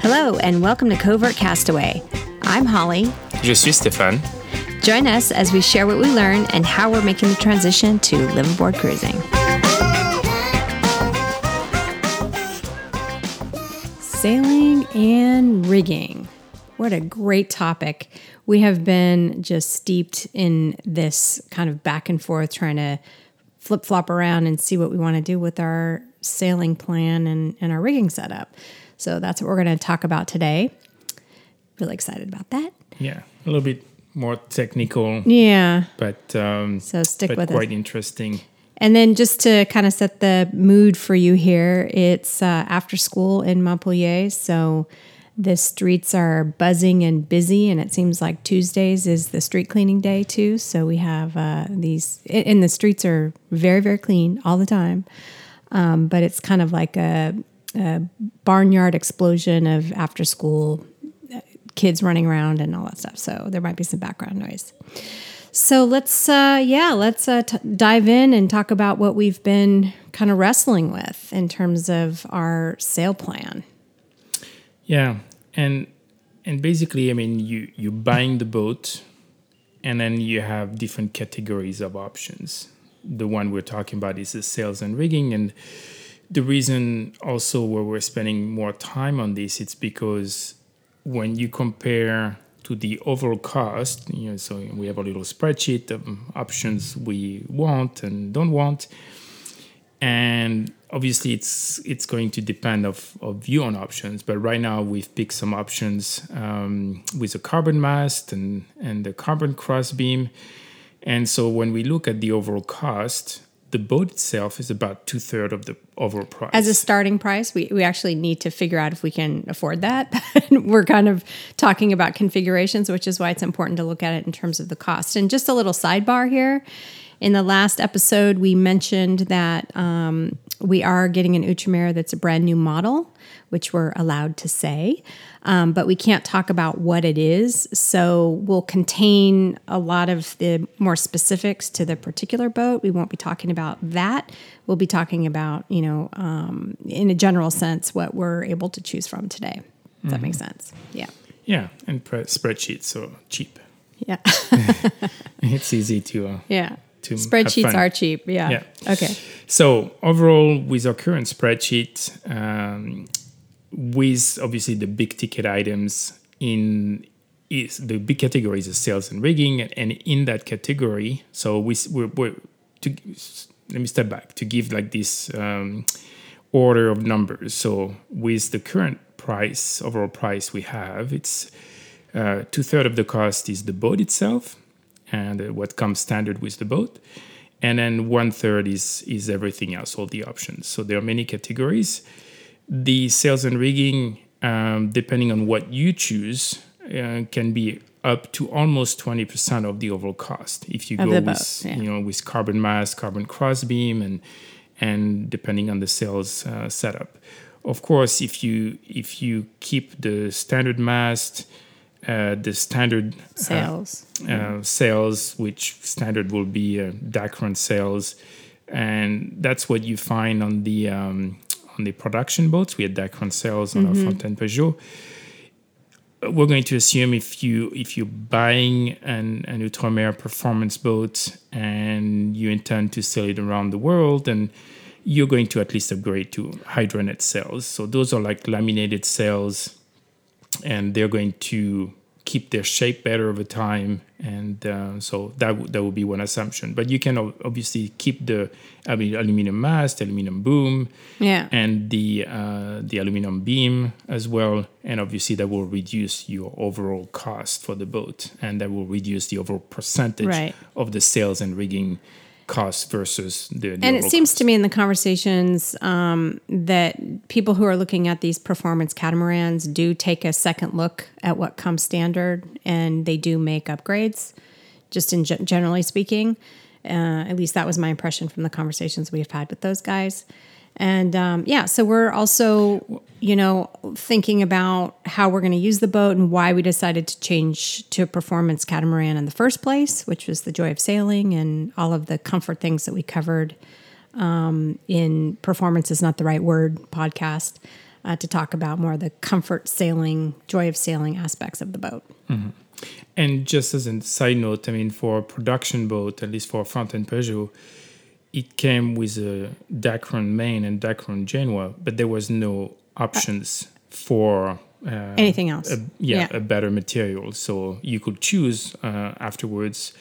Hello, and welcome to Covert Castaway. I'm Holly. Je suis Stéphane. Join us as we share what we learn and how we're making the transition to live aboard cruising. Sailing and rigging. What a great topic. We have been just steeped in this kind of back and forth, trying to flip flop around and see what we want to do with our sailing plan and, and our rigging setup. So that's what we're going to talk about today. Really excited about that. Yeah, a little bit more technical, Yeah. but um, So stick but with us. quite interesting. And then just to kind of set the mood for you here, it's uh, after school in Montpellier. So the streets are buzzing and busy, and it seems like Tuesdays is the street cleaning day too. So we have uh, these, and the streets are very, very clean all the time. Um, but it's kind of like a, a barnyard explosion of after school uh, kids running around and all that stuff. So there might be some background noise. So let's, uh, yeah, let's uh, t- dive in and talk about what we've been kind of wrestling with in terms of our sail plan. Yeah, and and basically, I mean, you you're buying the boat, and then you have different categories of options. The one we're talking about is the sails and rigging, and the reason also where we're spending more time on this, it's because when you compare to the overall cost, you know, so we have a little spreadsheet of options we want and don't want, and obviously it's it's going to depend of, of view on options. But right now we've picked some options um, with a carbon mast and and the carbon cross beam and so when we look at the overall cost the boat itself is about two-thirds of the overall price As a starting price, we, we actually need to figure out if we can afford that. We're kind of talking about configurations, which is why it's important to look at it in terms of the cost. And just a little sidebar here. In the last episode, we mentioned that um, we are getting an Outremer that's a brand new model, which we're allowed to say, um, but we can't talk about what it is. So we'll contain a lot of the more specifics to the particular boat. We won't be talking about that. We'll be talking about, you know, um, in a general sense, what we're able to choose from today. Does that make sense? Yeah. yeah and pre- spreadsheets so cheap Yeah. it's easy to uh, yeah. To Spreadsheets are cheap. Yeah. Yeah. Okay. So overall, with our current spreadsheet, um, with obviously the big ticket items in is the big categories of sails and rigging, and in that category, so we we're, we're to let me step back to give like this um, order of numbers. So with the current price, overall price we have, it's uh, two thirds of the cost is the boat itself and uh, what comes standard with the boat and then one third is is everything else all the options so there are many categories the sails and rigging um, depending on what you choose uh, can be up to almost 20% of the overall cost if you Of go with boat, yeah. you know with carbon mast carbon crossbeam and and depending on the sails uh, setup of course if you if you keep the standard mast uh, the standard Sails. uh, sails, which standard will be uh, Dacron sails, and that's what you find on the um, on the production boats. We had Dacron sails on our mm-hmm. Fountaine Pajot. We're going to assume if you if you're buying an an Outremer performance boat and you intend to sell it around the world, and you're going to at least upgrade to Hydranet cells. So those are like laminated cells and they're going to keep their shape better over time and uh, so that, w- that would be one assumption but you can o- obviously keep the I mean, aluminum mast aluminum boom Yeah. and the uh, the aluminum beam as well and obviously that will reduce your overall cost for the boat and that will reduce the overall percentage Right. of the sails and rigging cost versus the, the and it seems cost. to me in the conversations um, that people who are looking at these performance catamarans do take a second look at what comes standard and they do make upgrades just in generally speaking uh, at least that was my impression from the conversations we've had with those guys and um, yeah so we're also you know thinking about how we're going to use the boat and why we decided to change to a performance catamaran in the first place which was the joy of sailing and all of the comfort things that we covered um, in Performance is Not the Right Word podcast uh, to talk about more of the comfort sailing, joy of sailing aspects of the boat. And just as a side note, I mean, for production boat, at least for Fountaine Pajot, it came with a Dacron main and Dacron Genoa, but there was no options for uh, Anything else? a, yeah, Yeah. a better material. So you could choose uh, afterwards,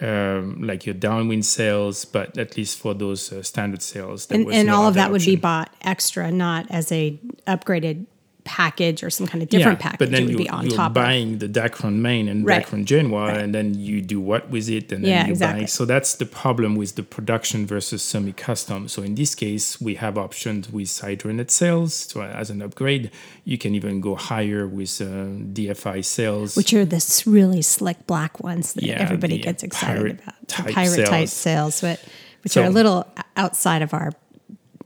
um, like your downwind sails, but at least for those uh, standard sails, and, was and no all of that would be bought extra, not as a upgraded package or some kind of different package. But then would you, be on you're top of. buying the Dacron main and Right. Dacron Genoa, Right. and then you do what with it, and then Yeah, you exactly. buy. So that's the problem with the production versus semi-custom. So in this case, we have options with Hydranet sails. So as an upgrade, you can even go higher with uh, DFI sails, which are the s- really slick black ones that Yeah, everybody gets excited about. pirate type sails, but which So- are a little outside of our.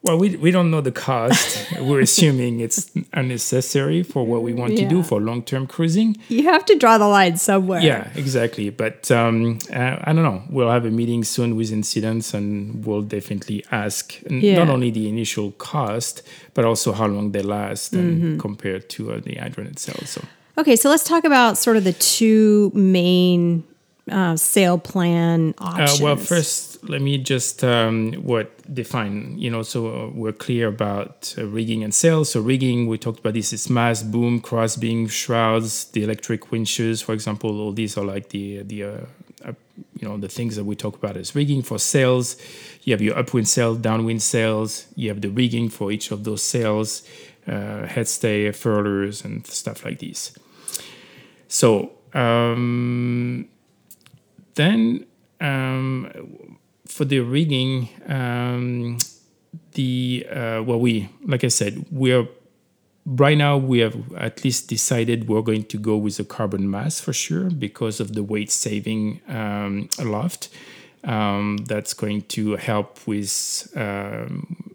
Well, we, we don't know the cost. We're assuming it's unnecessary for what we want to do for long term cruising. You have to draw the line somewhere. Yeah, exactly. But um, uh, I don't know. We'll have a meeting soon with Incidence, and we'll definitely ask n- Yeah. not only the initial cost, but also how long they last, and Mm-hmm. compared to uh, the hydrogen cells. So Okay, so let's talk about sort of the two main uh, sail plan Uh, options. well, first, let me just um, what define. You know, so uh, we're clear about uh, rigging and sails. So rigging, we talked about this is mast, boom, cross beam, shrouds, the electric winches, for example. All these are like the the uh, uh, you know the things that we talk about as rigging for sails. You have your upwind sail, downwind sails. You have the rigging for each of those sails, uh, headstay, furlers, and stuff like these. So um, then um, for the rigging, um, the uh, well, we like I said, we are right now we have at least decided we're going to go with a carbon mass for sure because of the weight saving um, aloft. Um, that's going to help with um,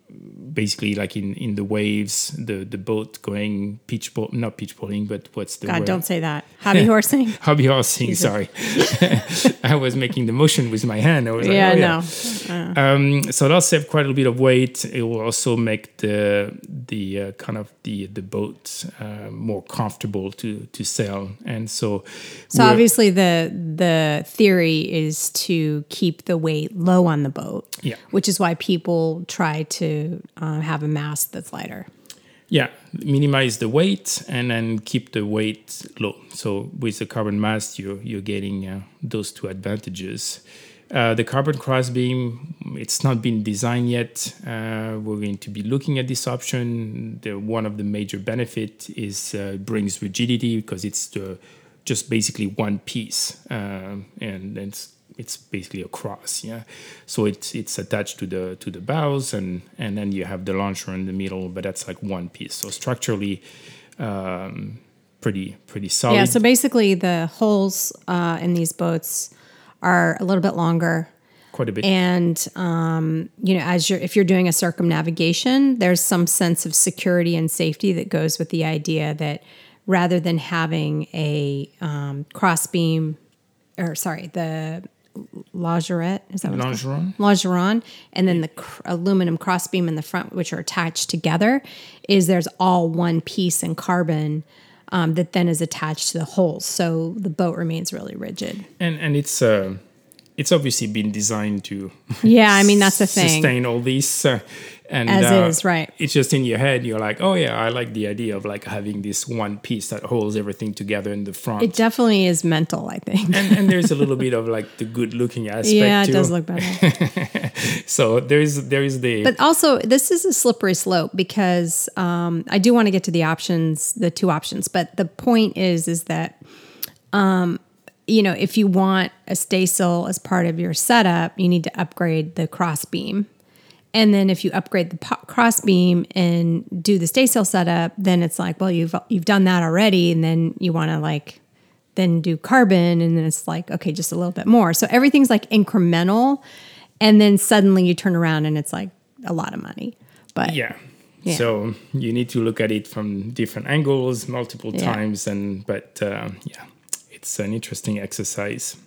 basically like in, in the waves, the, the boat going pitch not pitch bowling, but what's the God, word? don't say that. Hobby horsing. Hobby horsing, sorry. I was making the motion with my hand. I was yeah, like, oh, no. um, so that'll save quite a bit of weight. It will also make the the uh, kind of the the boat uh, more comfortable to to sail. And so, So obviously the the theory is to keep the weight low on the boat. Yeah. Which is why people try to uh, have a mast that's lighter. yeah, minimize the weight and then keep the weight low. So with the carbon mast, you're you're getting uh, those two advantages. Uh, the carbon crossbeam, it's not been designed yet. Uh, we're going to be looking at this option. The, one of the major benefit is uh, brings rigidity because it's the, just basically one piece, um, and it's it's basically a cross. Yeah, so it's it's attached to the to the bows, and and then you have the longeron in the middle, but that's like one piece. So structurally, um, pretty pretty solid. Yeah. So basically, the holes uh, in these boats are a little bit longer. quite a bit. And um, you know, as you're if you're doing a circumnavigation, there's some sense of security and safety that goes with the idea that rather than having a um, crossbeam, or sorry, the longerette is that what? Longeron? longeron, and then the cr- aluminum crossbeam in the front, which are attached together, is there's all one piece in carbon um, that then is attached to the holes, so the boat remains really rigid. and and it's uh, it's obviously been designed to Yeah, I mean that's the thing. sustain all these uh, and As uh, is, right. it's just in your head you're like oh yeah i like the idea of like having this one piece that holds everything together in the front It definitely is mental, I think. and, and there's a little bit of like the good looking aspect yeah, it too does look better. so there's there is the But also, this is a slippery slope because um, I do want to get to the options, the two options. But the point is, is that um, you know, if you want a staysail as part of your setup, you need to upgrade the cross beam. And then if you upgrade the po- cross beam and do the staysail setup, then it's like, well, you've you've done that already, and then you want to like then do carbon, and then it's like, okay, just a little bit more. So everything's like incremental, and then suddenly you turn around and it's like a lot of money. But yeah. Yeah. So you need to look at it from different angles, multiple Yeah. times, and but uh, yeah, it's an interesting exercise.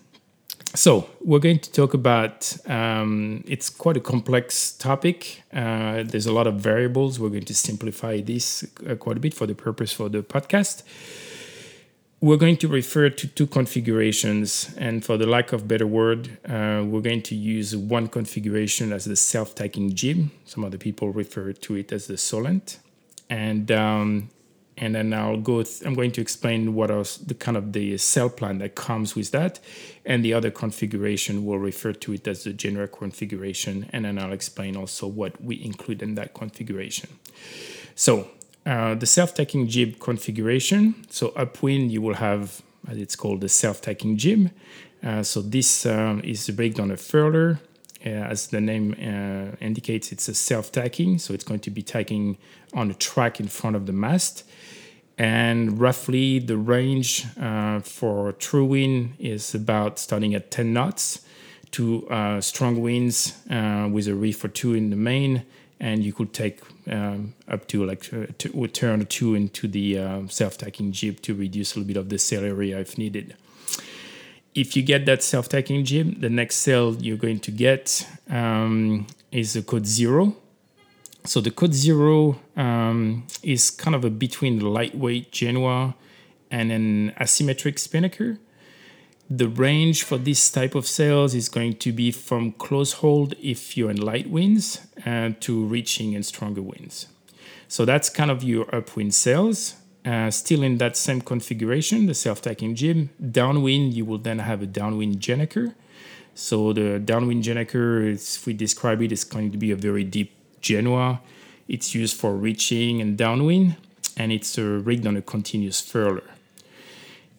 so we're going to talk about um, it's quite a complex topic. Uh, there's a lot of variables. We're going to simplify this uh, quite a bit for the purpose for the podcast. We're going to refer to two configurations and for the lack of better word uh, we're going to use one configuration as the self-tacking jib some other people refer to it as the solent. And um, and then I'll go. Th- I'm going to explain what are the kind of the cell plan that comes with that, and the other configuration we'll refer to it as the general configuration, and then I'll explain also what we include in that configuration. So uh, the self-tacking jib configuration. So upwind, you will have as it's called the self-tacking jib. Uh, so this um, is rigged on a furler. Uh, as the name uh, indicates, it's a self-tacking, so it's going to be tacking on a track in front of the mast. And roughly the range uh, for true wind is about starting at 10 knots to strong winds with a reef or two in the main. And you could take um, up to like uh, turn or two into the uh, self-tacking jib to reduce a little bit of the sail area if needed if you get that self-tacking jib the next sail you're going to get um, is a code zero so the Code Zero um, is kind of a between the lightweight Genoa and an asymmetric spinnaker. The range for this type of sails is going to be from close hold if you're in light winds uh, to reaching and stronger winds. So that's kind of your upwind sails. Uh, still in that same configuration, the self-tacking jib. Downwind, you will then have a downwind Gennaker. So the downwind Gennaker, if we describe it, is going to be a very deep Genoa. It's used for reaching and downwind, and it's uh, rigged on a continuous furler.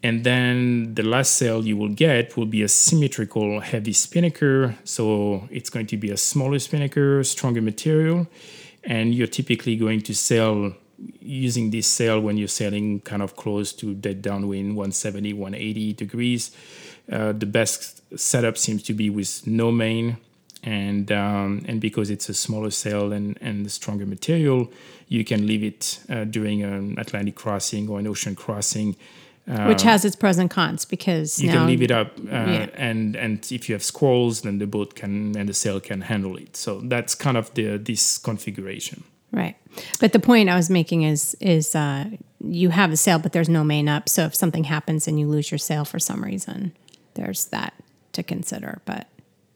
And then the last sail you will get will be a symmetrical heavy spinnaker. So it's going to be a smaller spinnaker, stronger material, and you're typically going to sail using this sail when you're sailing kind of close to dead downwind 170 180 degrees uh, the best setup seems to be with no main and um, and because it's a smaller sail and and stronger material, you can leave it uh, during an Atlantic crossing or an ocean crossing. Uh, Which has its pros and cons because you can leave it up, uh, yeah. and and if you have squalls, then the boat can and the sail can handle it. So that's kind of the this configuration. Right, but the point I was making is is uh, you have a sail, but there's no main up. So if something happens and you lose your sail for some reason, there's that to consider. But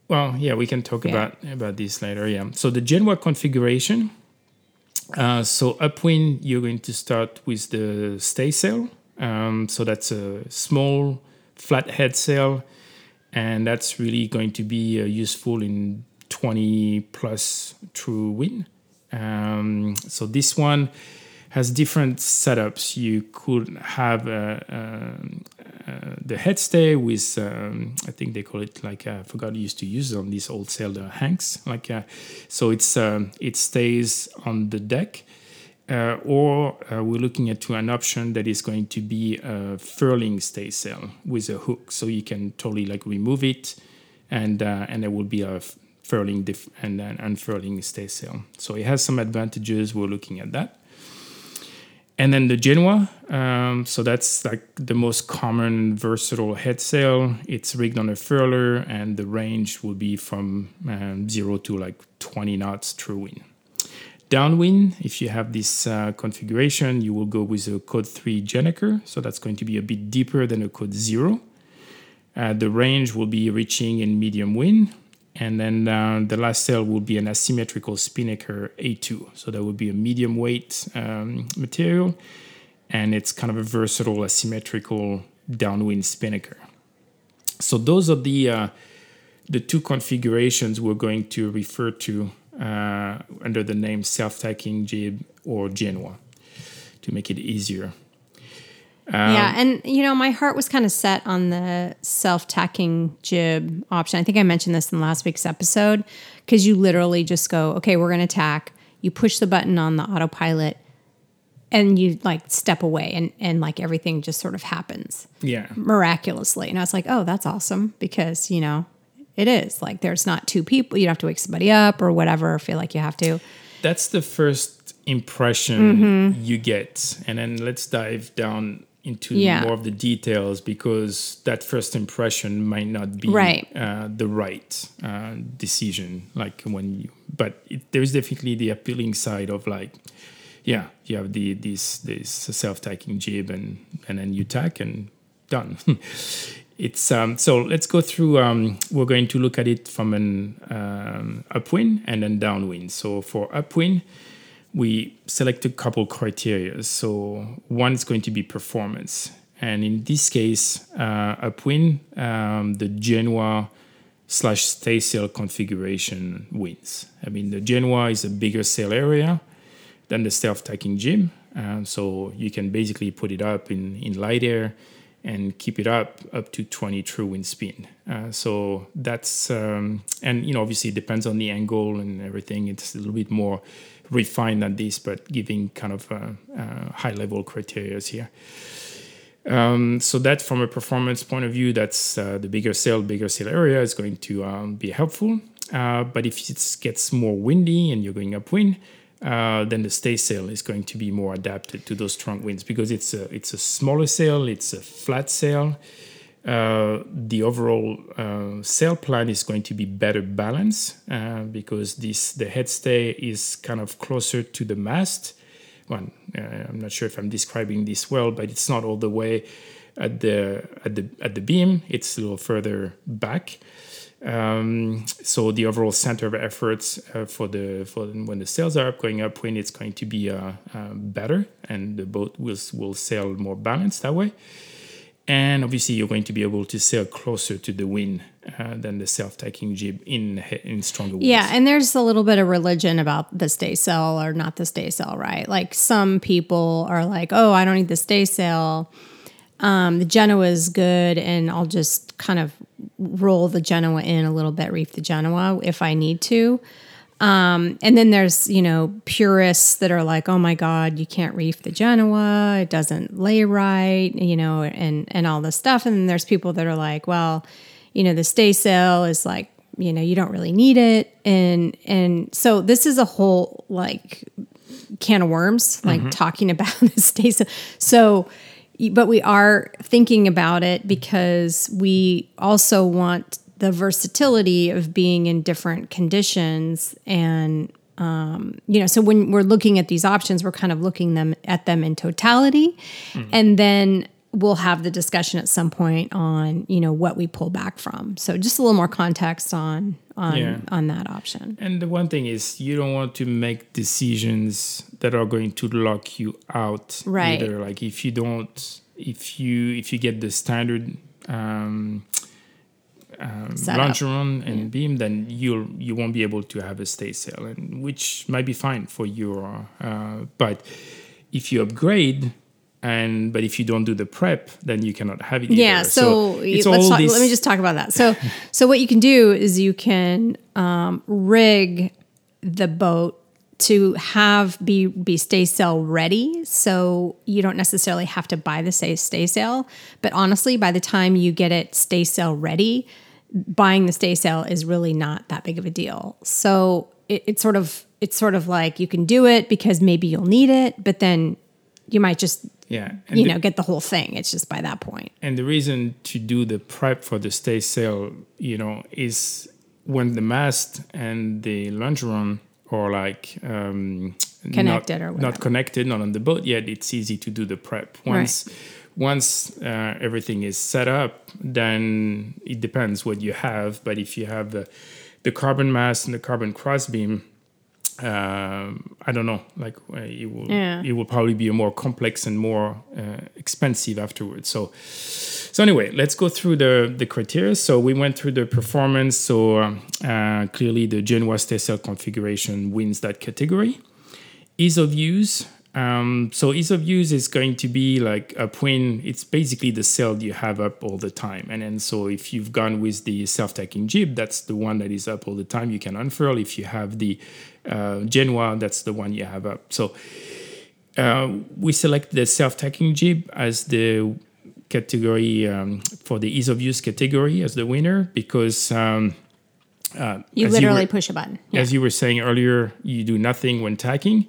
well, yeah, we can talk yeah. about about this later. Yeah. So the Genoa configuration. Uh, so upwind, you're going to start with the staysail. Um, so that's a small flat head sail, and that's really going to be uh, useful in 20 plus true wind. Um, so this one has different setups. You could have uh, um, uh, the head stay with, um, I think they call it like uh, I forgot I used to use on these old sail the hanks. Like uh, so, it's um, it stays on the deck. Uh, or uh, we're looking at an option that is going to be a furling staysail with a hook, so you can totally like remove it, and and there will be a furling and an unfurling staysail. So it has some advantages. We're looking at that and then the Genoa. Um, so that's like the most common versatile head sail. It's rigged on a furler, and the range will be from um, zero to like 20 knots true wind. Downwind, if you have this uh, configuration, you will go with a Code 3 Gennaker. So that's going to be a bit deeper than a Code 0. Uh, the range will be reaching in medium wind, and then uh, the last sail will be an asymmetrical spinnaker A2. So that would be a medium weight um, material, and it's kind of a versatile asymmetrical downwind spinnaker. So those are the uh, the two configurations we're going to refer to uh, under the name self-tacking jib or Genoa to make it easier. Um, yeah, and you know, my heart was kind of set on the self-tacking jib option. I think I mentioned this in last week's episode because you literally just go, "Okay, we're going to tack." You push the button on the autopilot, and you like step away, and and like everything just sort of happens, yeah, miraculously. And I was like, "Oh, that's awesome!" Because you know, it is like there's not two people. You don't have to wake somebody up or whatever. Or feel like you have to. That's the first impression mm-hmm. you get, and then let's dive down into Yeah. more of the details because that first impression might not be Right. uh, the right uh, decision. Like when you, but it, there's definitely the appealing side of like, yeah, you have the this this self-tacking jib and and then you tack and done. it's um, so let's go through. Um, we're going to look at it from an um, upwind and then downwind. So for upwind, we select a couple criteria. So one is going to be performance, and in this case, uh, upwind, um, the Genoa slash stay sail configuration wins. I mean, the Genoa is a bigger sail area than the self-tacking jib, um, so you can basically put it up in in light air and keep it up up to 20 true wind speed. Uh, so that's um, and you know obviously it depends on the angle and everything. It's a little bit more refined than this, but giving kind of uh, uh, high level criteria here. Um, so that from a performance point of view, that's uh, the bigger sail, bigger sail area is going to um, be helpful. Uh, but if it gets more windy and you're going upwind, uh, then the stay sail is going to be more adapted to those strong winds because it's a it's a smaller sail, it's a flat sail. Uh, the overall uh, sail plan is going to be better balanced uh, because this the headstay is kind of closer to the mast. Well, uh, I'm not sure if I'm describing this well, but it's not all the way at the at the at the beam. It's a little further back. Um, so the overall center of efforts uh, for the for when the sails are up going upwind, it's going to be better, and the boat will will sail more balanced that way. And obviously, you're going to be able to sail closer to the wind uh, than the self-tacking jib in in stronger winds. Yeah, and there's a little bit of religion about the stay sail or not the stay sail, right? Like some people are like, "Oh, I don't need the stay sail. Um, the Genoa is good, and I'll just kind of roll the Genoa in a little bit, reef the Genoa if I need to." Um, and then there's you know purists that are like, "Oh my God, you can't reef the Genoa; it doesn't lay right," you know, and and all this stuff. And then there's people that are like, "Well, you know, the stay sail is like." you know you don't really need it and and so this is a whole like can of worms like talking about the stay sail so but we are thinking about it because we also want the versatility of being in different conditions and um, you know so when we're looking at these options we're kind of looking them at them in totality and then we'll have the discussion at some point on you know what we pull back from so just a little more context on on Yeah. on that option And the one thing is, you don't want to make decisions that are going to lock you out. Right. Either like if you don't, if you if you get the standard um, Setup. longeron and beam, then you'll you won't be able to have a stay sail, and which might be fine for your. Uh, but if you upgrade. And but if you don't do the prep, then you cannot have it. Yeah. either. So, it's let's all talk, this- let me just talk about that. So, so what you can do is you can um, rig the boat to have be be stay sail ready. So you don't necessarily have to buy the stay stay sail. But honestly, by the time you get it stay sail ready, buying the stay sail is really not that big of a deal. So it, it's sort of it's sort of like you can do it because maybe you'll need it, but then you might just yeah. and you the- know get the whole thing. It's just by that point. And the reason to do the prep for the stay sail, you know, is when the mast and the longeron are like um, Connected not, or not connected, not on the boat yet. It's easy to do the prep once. Once uh, everything is set up, then it depends what you have. But if you have the the carbon mass and the carbon crossbeam, um, I don't know. Like uh, it will, Yeah. it will probably be a more complex and more uh, expensive afterwards. So, so anyway, let's go through the the criteria. So we went through the performance. So uh, clearly, the Genoa stay sail configuration wins that category. Ease of use. Um, so ease of use is going to be like upwind. It's basically the sail you have up all the time. And then so if you've gone with the self-tacking jib, that's the one that is up all the time. You can unfurl. If you have the uh, Genoa, that's the one you have up. So uh, we select the self-tacking jib as the category um, for the ease of use category as the winner because um, uh, You literally were- push a button. Yeah. as you were saying earlier, you do nothing when tacking.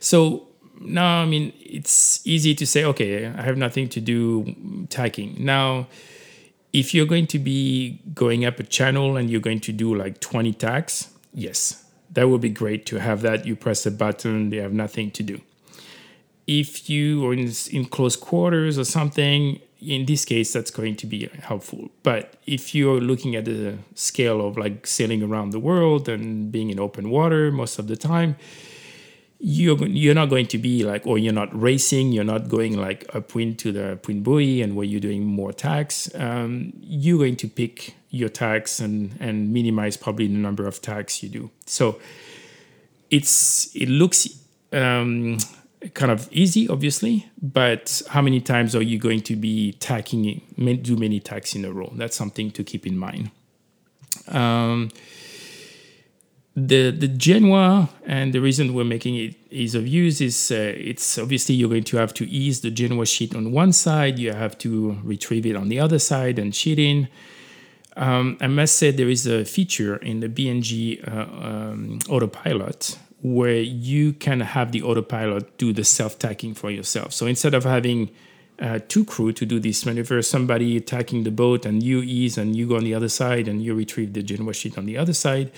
So no, I mean it's easy to say, okay, I have nothing to do tacking. Now, if you're going to be going up a channel and you're going to do like 20 tacks, yes, that would be great to have that. You press a button, they have nothing to do. If you are in, in close quarters or something, in this case, that's going to be helpful. But if you're looking at the scale of like sailing around the world and being in open water most of the time, you're you're not going to be like or you're not racing you're not going like a upwind to the wind buoy and where you're doing more tacks um, you're going to pick your tacks and and minimize probably the number of tacks you do. So it's it looks um, kind of easy obviously but how many times are you going to be tacking do many tacks in a row? That's something to keep in mind. Um, the the Genoa and the reason we're making it ease of use is uh, it's obviously you're going to have to ease the Genoa sheet on one side, you have to retrieve it on the other side and sheet in. Um, I must say there is a feature in the B&G uh, um, autopilot where you can have the autopilot do the self tacking for yourself. So instead of having uh, two crew to do this maneuver, somebody attacking the boat and you ease and you go on the other side and you retrieve the Genoa sheet on the other side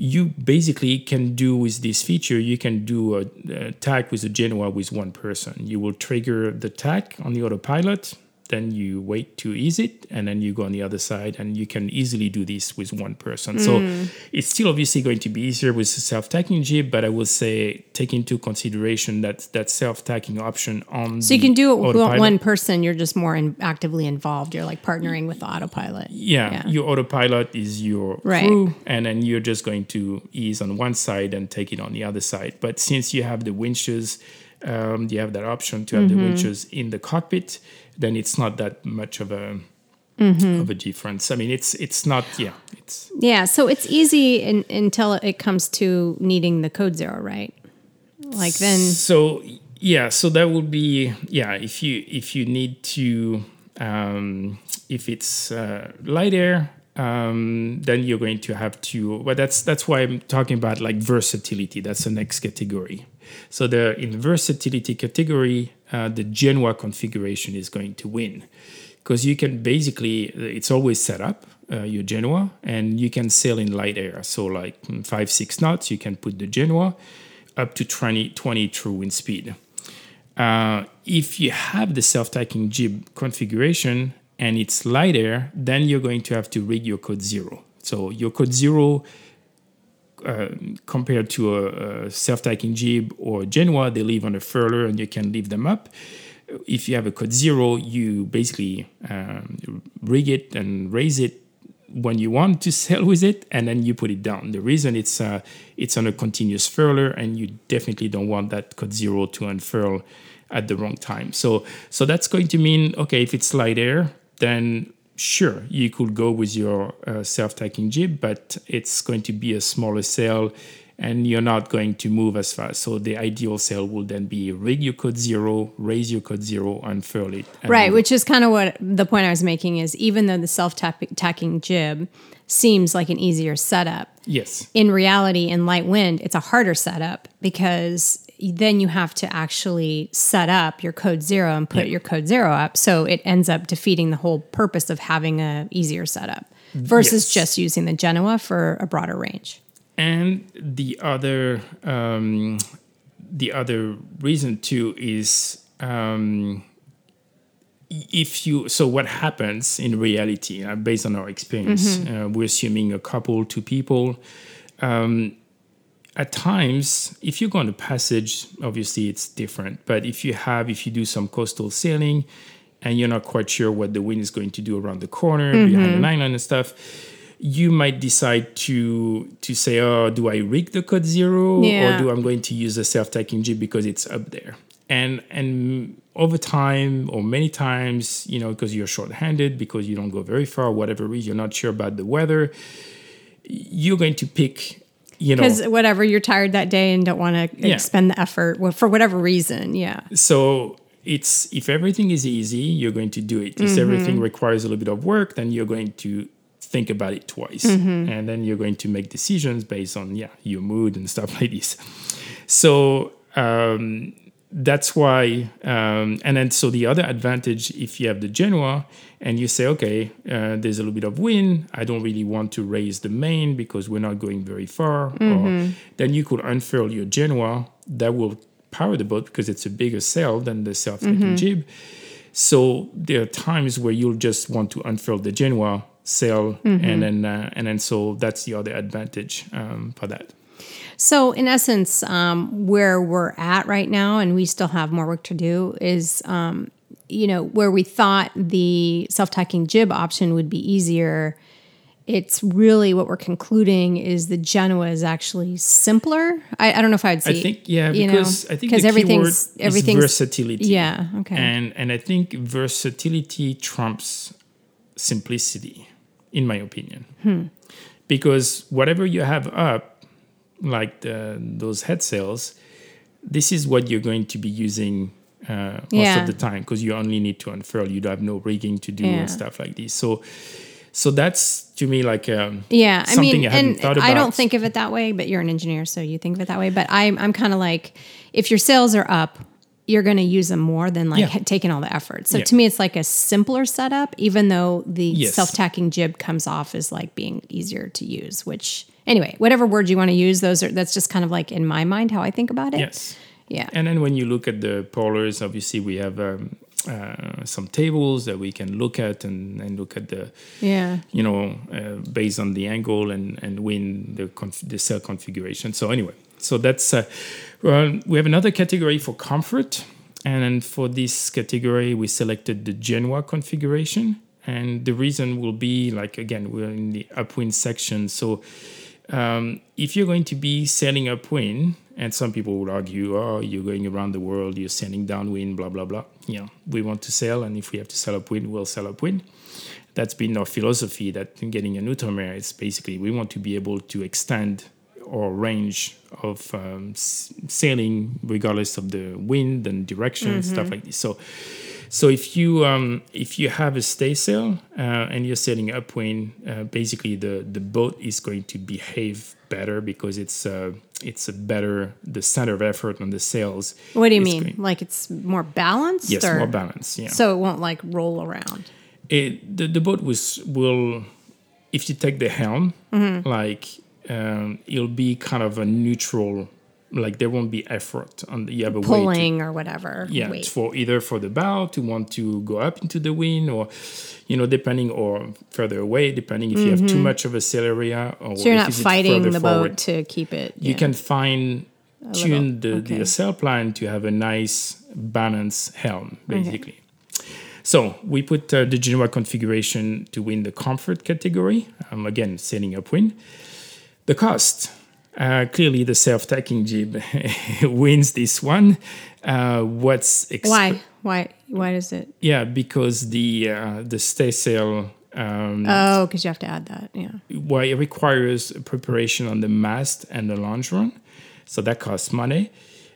you basically can do with this feature, you can do a, a tack with a Genoa with one person. You will trigger the tack on the autopilot then you wait to ease it and then you go on the other side and you can easily do this with one person mm. so it's still obviously going to be easier with self-tacking jib but i will say take into consideration that that self-tacking option on so you can do it with autopilot. one person you're just more in, actively involved you're like partnering with the autopilot yeah, yeah. your autopilot is your right. crew and then you're just going to ease on one side and take it on the other side but since you have the winches um, you have that option to have mm-hmm. the winches in the cockpit then it's not that much of a mm-hmm. of a difference. I mean, it's it's not yeah, it's yeah. So it's easy in, until it comes to needing the code zero, right? Like then. So yeah, so that would be yeah. If you if you need to um, if it's uh, light air. Um, then you're going to have to. Well, that's that's why I'm talking about like versatility. That's the next category. So the in versatility category, uh, the Genoa configuration is going to win because you can basically it's always set up uh, your Genoa and you can sail in light air. So like mm, five six knots, you can put the Genoa up to 20, 20 true wind speed. Uh, if you have the self-tacking jib configuration and it's light air, then you're going to have to rig your code zero. So your code zero uh, compared to a, a self-tacking jib or Genoa, they live on a furler and you can lift them up. If you have a code zero, you basically um, rig it and raise it when you want to sail with it, and then you put it down. The reason it's uh, it's on a continuous furler, and you definitely don't want that code zero to unfurl at the wrong time. So so that's going to mean okay, if it's light air, then sure, you could go with your uh, self-tacking jib, but it's going to be a smaller sail and you're not going to move as fast. So the ideal sail will then be rig your code zero, raise your code zero, unfurl it. Right, which is kind of what the point I was making is even though the self-tacking jib seems like an easier setup. Yes. In reality, in light wind, it's a harder setup because then you have to actually set up your code zero and put yeah. your code zero up. So it ends up defeating the whole purpose of having a easier setup versus yes. just using the Genoa for a broader range. And the other um, the other reason too is um, if you so what happens in reality uh, based on our experience mm-hmm. uh, we're assuming a couple two people um, at times, if you go on a passage, obviously it's different. But if you have, if you do some coastal sailing and you're not quite sure what the wind is going to do around the corner, mm-hmm. behind the line and stuff, you might decide to to say, oh, do I rig the code zero yeah. or do I'm going to use a self-tacking jib because it's up there? And and over time or many times, you know, because you're short-handed, because you don't go very far, whatever reason, you're not sure about the weather, you're going to pick you know because whatever you're tired that day and don't want to yeah. expend the effort for whatever reason yeah so it's if everything is easy you're going to do it if mm-hmm. everything requires a little bit of work then you're going to think about it twice mm-hmm. and then you're going to make decisions based on yeah your mood and stuff like this so um, that's why, um, and then so the other advantage, if you have the Genoa and you say, okay, uh, there's a little bit of wind, I don't really want to raise the main because we're not going very far, or, then you could unfurl your Genoa. That will power the boat because it's a bigger sail than the self-taking jib. So there are times where you'll just want to unfurl the Genoa sail, and then uh, and then so that's the other advantage um, for that. So, in essence, um, where we're at right now, and we still have more work to do, is um, you know where we thought the self-tacking jib option would be easier. It's really what we're concluding is the Genoa is actually simpler. I, I don't know if I'd say. I think yeah you know, because I think the keyword everything's is versatility. Yeah. Okay. and and I think versatility trumps simplicity, in my opinion, Hmm. because whatever you have up, like the, those head sails, this is what you're going to be using uh, most Yeah. of the time because you only need to unfurl. You don't have no rigging to do Yeah. and stuff like this. So, so that's to me like um, Yeah, I something mean, I and thought I don't think of it that way, but you're an engineer, so you think of it that way. But I'm I'm kind of like, if your sails are up, you're going to use them more than like Yeah. taking all the effort. So Yeah. to me, it's like a simpler setup, even though the Yes. self-tacking jib comes off as like being easier to use. Which anyway, whatever word you want to use, those are that's just kind of like in my mind how I think about it. yes. Yeah. And then when you look at the polars, obviously we have um, uh, some tables that we can look at and, and look at the, yeah. you know, uh, based on the angle and, and win the, conf- the cell configuration. So anyway, so that's, uh, well, we have another category for comfort. And for this category, we selected the Genoa configuration. And the reason will be like, again, we're in the upwind section. So um, if you're going to be sailing upwind, and some people would argue, oh, you're going around the world, you're sailing downwind, blah, blah, blah. Yeah, we want to sail, and if we have to sail upwind, we'll sail upwind. That's been our philosophy that in getting a new Outremer is basically we want to be able to extend our range of um, s- sailing regardless of the wind and direction, stuff like this. So, so if you um, if you have a staysail uh, and you're sailing upwind, uh, basically the the boat is going to behave better because it's uh, it's a better the center of effort on the sails. What do you mean? going- Like it's more balanced? yes, or? more balance. Yeah. So it won't like roll around. it, the, the boat was will if you take the helm Mm-hmm. like um, it'll be kind of a neutral like there won't be effort on the have a to Pulling or whatever. yeah Wait. for either for the bow to want to go up into the wind or you know depending or further away depending if you have too much of a sail area or Mm-hmm. So you're not fighting the forward. boat to keep it. you yeah. can find tune the, okay. the sail plan to have a nice balanced helm basically so we put uh, the Genoa configuration to win the comfort category um, again sailing upwind the cost uh, clearly the self-tacking jib wins this one uh, what's exp- Why? Why? Why does it? yeah because the uh, the staysail um, Oh, because you have to add that. Yeah. well, it requires preparation on the mast and the longeron, so that costs money.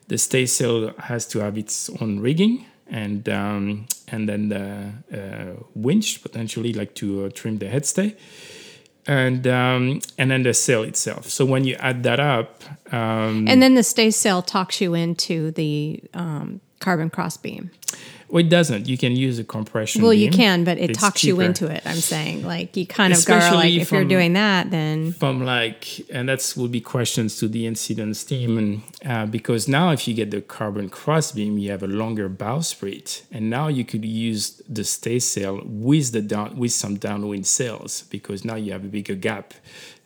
The staysail has to have its own rigging and um, and then the uh, winch potentially like to uh, trim the headstay, and um, and then the sail itself. So when you add that up, um, And then the stay sail talks you into the um, carbon crossbeam. well, it doesn't. You can use a compression. Well, you beam. can, but it It's talks you into it. I'm saying, like, you kind of go like, if you're doing that, then from like and that's will be questions to the Incidence team and uh, because now if you get the carbon crossbeam you have a longer bowsprit and now you could use the stay sail with the down with some downwind sails because now you have a bigger gap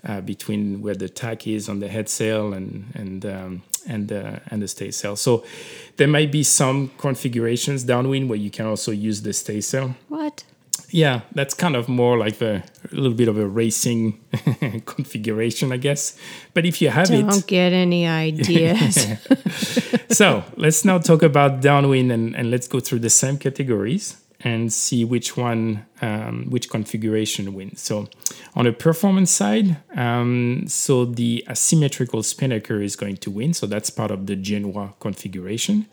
uh, between where the tack is on the head sail and and um, and the and the staysail so there might be some configurations downwind where you can also use the staysail what? yeah, that's kind of more like the, a little bit of a racing configuration, I guess. But if you have it Don't get any ideas. so let's now talk about downwind and, and let's go through the same categories and see which one, um, which configuration wins. So on the performance side, um, so the asymmetrical spinnaker is going to win. So that's part of the Genoa configuration.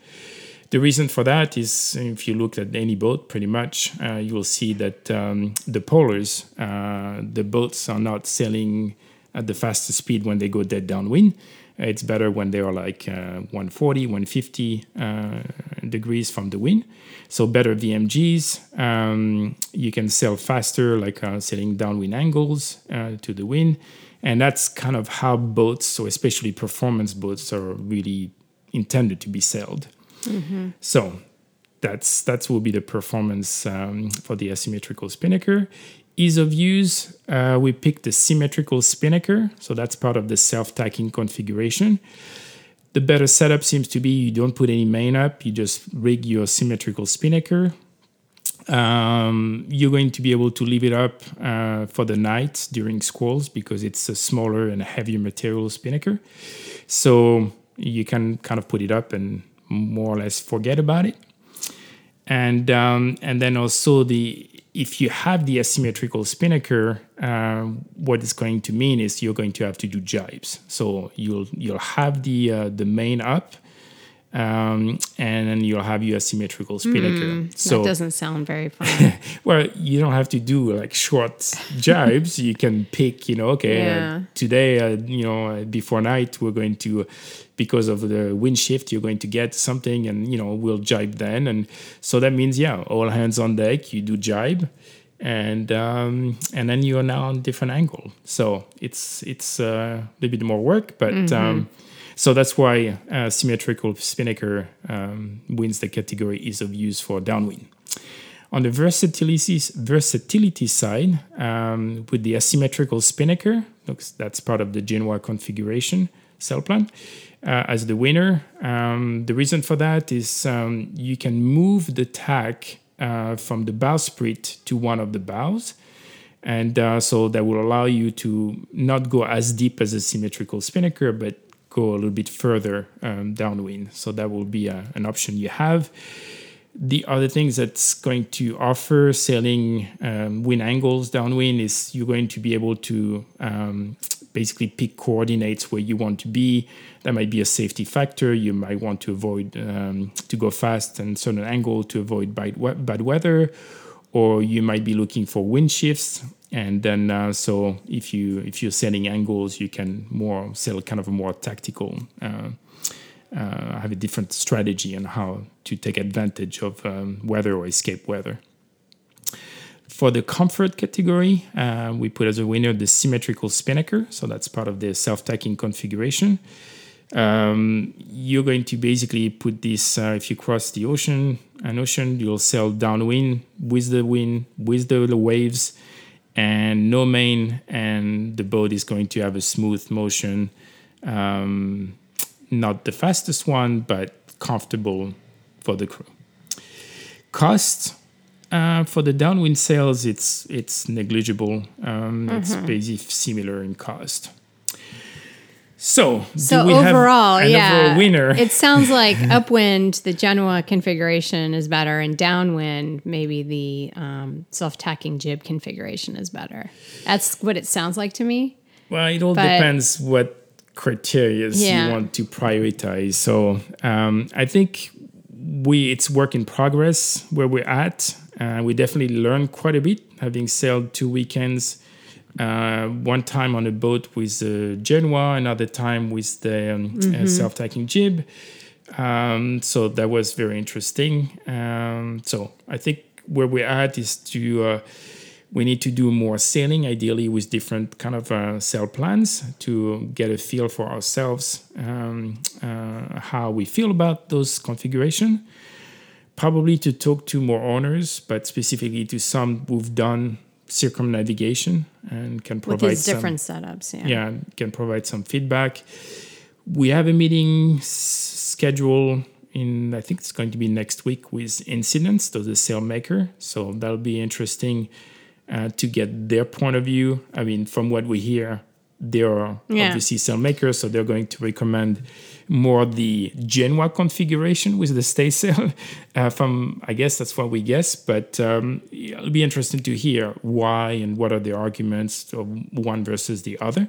The reason for that is if you look at any boat, pretty much, uh, you will see that um, the polars, uh, the boats are not sailing at the fastest speed when they go dead downwind. It's better when they are like uh, 140, 150 uh, degrees from the wind. So better VMGs. Um, you can sail faster, like uh, sailing downwind angles uh, to the wind. And that's kind of how boats, so especially performance boats, are really intended to be sailed. Mm-hmm. So that's that will be the performance um, for the asymmetrical spinnaker. Ease of use, uh, we picked the symmetrical spinnaker, so that's part of the self-tacking configuration. The better setup seems to be you don't put any main up, you just rig your symmetrical spinnaker. Um, you're going to be able to leave it up uh, for the night during squalls because it's a smaller and heavier material spinnaker. So you can kind of put it up and more or less forget about it. And um, and then also the if you have the asymmetrical spinnaker, uh, what it's going to mean is you're going to have to do jibes. So you'll you'll have the uh, the main up, um, and then you'll have your asymmetrical spinnaker. Mm, so that doesn't sound very fun. well, you don't have to do like short jibes. you can pick, you know, okay, uh, yeah. uh, today, uh, you know, uh, before night, we're going to, because of the wind shift, you're going to get something, and you know, we'll jibe then. And so that means, yeah, all hands on deck. You do jibe. And um, and then you are now on a different angle, so it's it's uh, a little bit more work, but mm-hmm. um, so that's why uh, symmetrical spinnaker um, wins the category ease of use for downwind. On the versatility, versatility side, um, with the asymmetrical spinnaker, looks that's part of the Genoa configuration sail plan, uh, as the winner. Um, the reason for that is um, you can move the tack uh, from the bowsprit to one of the bows. And uh, so that will allow you to not go as deep as a symmetrical spinnaker, but go a little bit further um, downwind. So that will be a, an option you have. The other things that's going to offer sailing um, wind angles downwind is you're going to be able to um, basically pick coordinates where you want to be. That might be a safety factor. You might want to avoid um, to go fast and certain angle to avoid bad, bad weather, or you might be looking for wind shifts and then uh, so if you if you're setting angles you can more sell kind of a more tactical uh, uh, have a different strategy on how to take advantage of um, weather or escape weather. For the comfort category uh, we put as a winner the symmetrical spinnaker. So that's part of the self-tacking configuration. Um, you're going to basically put this uh, if you cross the ocean an ocean you'll sail downwind with the wind with the, the waves and no main, and the boat is going to have a smooth motion. Um, not the fastest one, but comfortable for the crew. Cost uh, for the downwind sails, it's it's negligible. Um, mm-hmm. It's basically similar in cost. So, so overall, yeah, winner? it sounds like upwind, the Genoa configuration is better, and downwind, maybe the um, self-tacking jib configuration is better. That's what it sounds like to me. Well, it all but, depends what criteria yeah. you want to prioritize. So, um, I think we it's work in progress where we're at. Uh, we definitely learned quite a bit, having sailed two weekends uh, one time on a boat with uh, Genoa, another time with the um, uh, mm-hmm. self-tacking jib. Um, so that was very interesting. Um, so I think where we're at is to uh, we need to do more sailing, ideally with different kind of uh, sail plans to get a feel for ourselves um, uh, how we feel about those configuration. Probably to talk to more owners, but specifically to some who've done circumnavigation and can provide With some, different setups. Yeah. yeah, can provide some feedback. We have a meeting schedule in I think it's going to be next week with Incidence, so the sailmaker. So that'll be interesting uh, to get their point of view. I mean, from what we hear, they're yeah. obviously makers, so they're going to recommend more the Genoa configuration with the staysail. Uh, from I guess that's what we guess, but um, it'll be interesting to hear why and what are the arguments of one versus the other.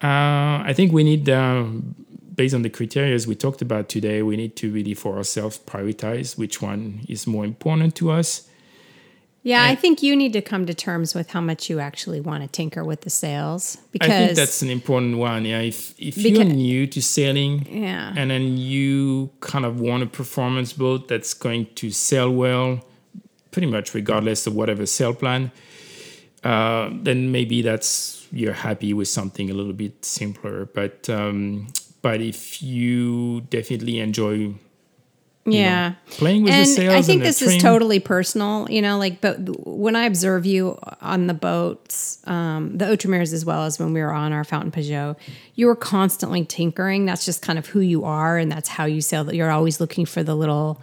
Uh, I think we need, uh, based on the criteria we talked about today, we need to really for ourselves prioritize which one is more important to us. Yeah, I think you need to come to terms with how much you actually want to tinker with the sails I think that's an important one. Yeah, if if you're new to sailing, Yeah. and then you kind of want a performance boat that's going to sail well, pretty much regardless of whatever sail plan, uh, then maybe that's you're happy with something a little bit simpler. But um, but if you definitely enjoy you know, yeah. playing with and the sails, I think this is totally personal, you know, like, but when I observe you on the boats, um, the Outremers as well as when we were on our Fountaine Pajot, you were constantly tinkering. That's just kind of who you are, and that's how you sail. That you're always looking for the little,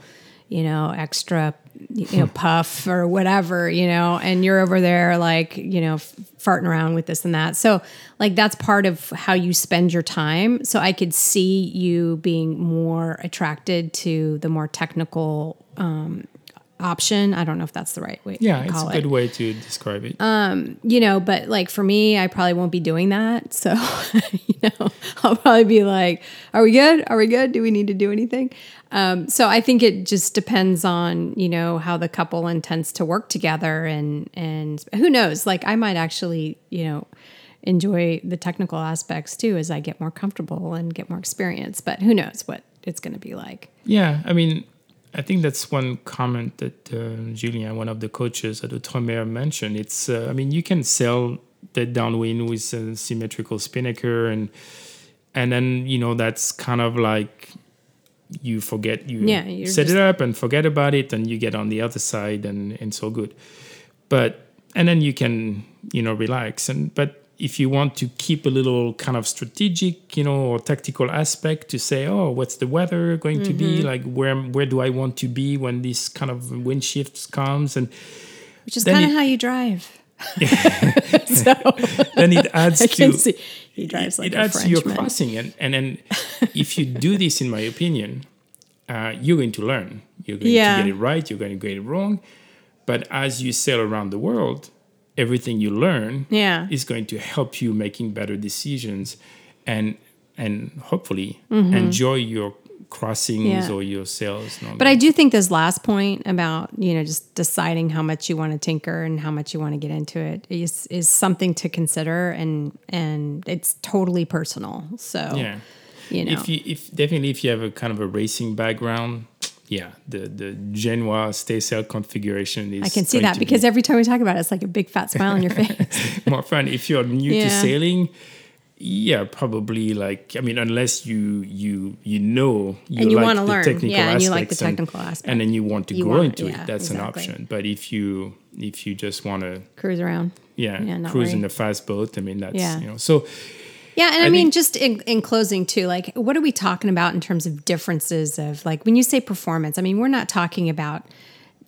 you know, extra, you know, puff or whatever, you know, and you're over there like, you know, f- farting around with this and that. So, like, that's part of how you spend your time. So, I could see you being more attracted to the more technical um, option. I don't know if that's the right way Yeah, it's a it. good way to describe it. Um, you know, but like for me, I probably won't be doing that. So, you know, I'll probably be like, are we good? Are we good? Do we need to do anything? Um, so I think it just depends on, you know, how the couple intends to work together and, and who knows, like I might actually, you know, enjoy the technical aspects too as I get more comfortable and get more experience, but who knows what it's going to be like. Yeah, I mean, I think that's one comment that uh, Julien, one of the coaches at Outremer, mentioned. It's, uh, I mean, you can sell the downwind with a symmetrical spinnaker, and and then you know that's kind of like you forget you Yeah, set it up and forget about it, and you get on the other side, and and so good. But and then you can you know relax, and but if you want to keep a little kind of strategic, you know, or tactical aspect to say, oh, what's the weather going to be? Like, where where do I want to be when this kind of wind shifts comes? And Which is kind of how you drive. so then it adds I to see he drives like it adds to your crossing, and and then if you do this, in my opinion, uh, you're going to learn. You're going Yeah. to get it right. You're going to get it wrong. But as you sail around the world, everything you learn Yeah. is going to help you making better decisions, and and hopefully enjoy your crossings Mm-hmm. Yeah. or your sails. But I do think this last point about you know just deciding how much you want to tinker and how much you want to get into it is is something to consider, and and it's totally personal. So yeah. you know, if you if definitely if you have a kind of a racing background yeah the the genoa stay sail configuration is I can see that because be every time we talk about it, it's like a big fat smile on your face. more fun if you're new to sailing yeah probably like i mean unless you you you know you, And you like wanna learn. technical Yeah, and you like the aspects and- technical aspect. and then you want to You go want- into yeah, it that's an option but if you if you just want to Cruise around. yeah, Yeah, cruise in a fast boat i mean that's Yeah. you know so Yeah, and I, I mean, think- just in, in closing too, like, what are we talking about in terms of differences of like when you say performance? I mean, we're not talking about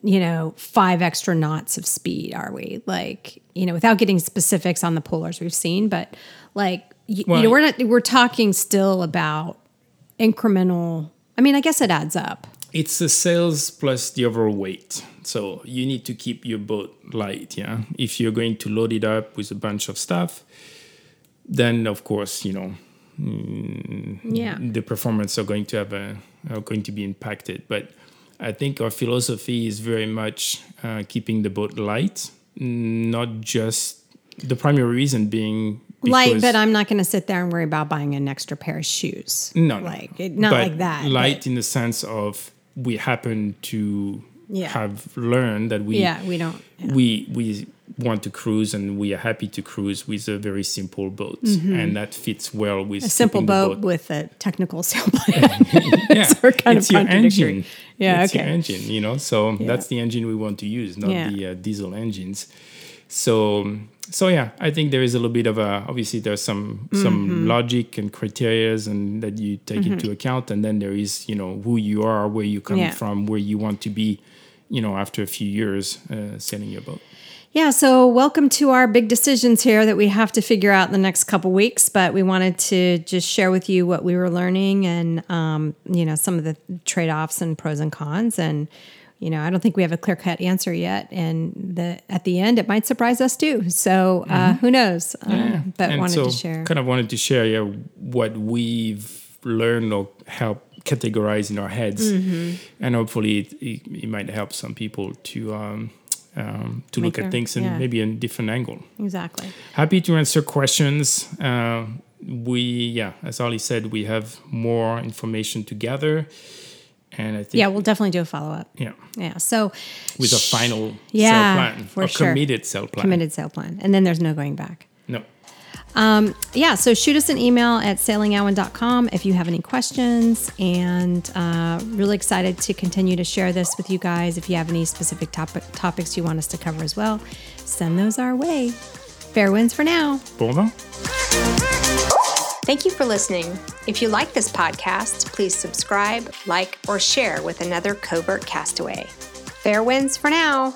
you know five extra knots of speed, are we? Like, you know, without getting specifics on the polars we've seen, but like, y- Well- you know, we're not we're talking still about incremental. I mean, I guess it adds up. it's the sails plus the overall weight. So you need to keep your boat light. Yeah. If you're going to load it up with a bunch of stuff, then of course, you know, Yeah, the performance are going to have a are going to be impacted. But I think our philosophy is very much uh, keeping the boat light, not just the primary reason being light, but I'm not going to sit there and worry about buying an extra pair of shoes. No, like it, not like that. Light but- in the sense of we happen to Yeah. have learned that we yeah, we don't. yeah. we we want to cruise and we are happy to cruise with a very simple boat and that fits well with Mm-hmm. a simple the boat, with a technical sail plan. yeah sort of kind of it's your engine Yeah, it's your okay. engine you know so that's the engine we want to use not Yeah. the uh, diesel engines so so yeah i think there is a little bit of a obviously there's some some Mm-hmm. logic and criterias and that you take into account and then there is you know who you are where you come Yeah. from where you want to be you know after a few years uh, sailing your boat Yeah, so welcome to our big decisions here that we have to figure out in the next couple weeks. But we wanted to just share with you what we were learning and, um, you know, some of the trade offs and pros and cons. And, you know, I don't think we have a clear cut answer yet. And the at the end, it might surprise us too. So uh, who knows? Um, but and wanted so to share. kind of wanted to share yeah, what we've learned or help categorize in our heads Mm-hmm. and hopefully it, it, it might help some people to um, um, to Make look at things in yeah. maybe a different angle. Exactly. Happy to answer questions. Uh, we, yeah, as Ali said, we have more information to gather. And I think, Yeah, we'll definitely do a follow up. yeah, Yeah. So with a final Yeah, plan, for a sure. committed sail plan. committed sail plan, and then there's no going back. No. Yeah, so shoot us an email at sailingowen.com if you have any questions. And uh, really excited to continue to share this with you guys. If you have any specific topic, topics you want us to cover as well, send those our way. Fair winds for now. Bon vent. Thank you for listening. If you like this podcast, please subscribe, like, or share with another covert castaway. Fair winds for now.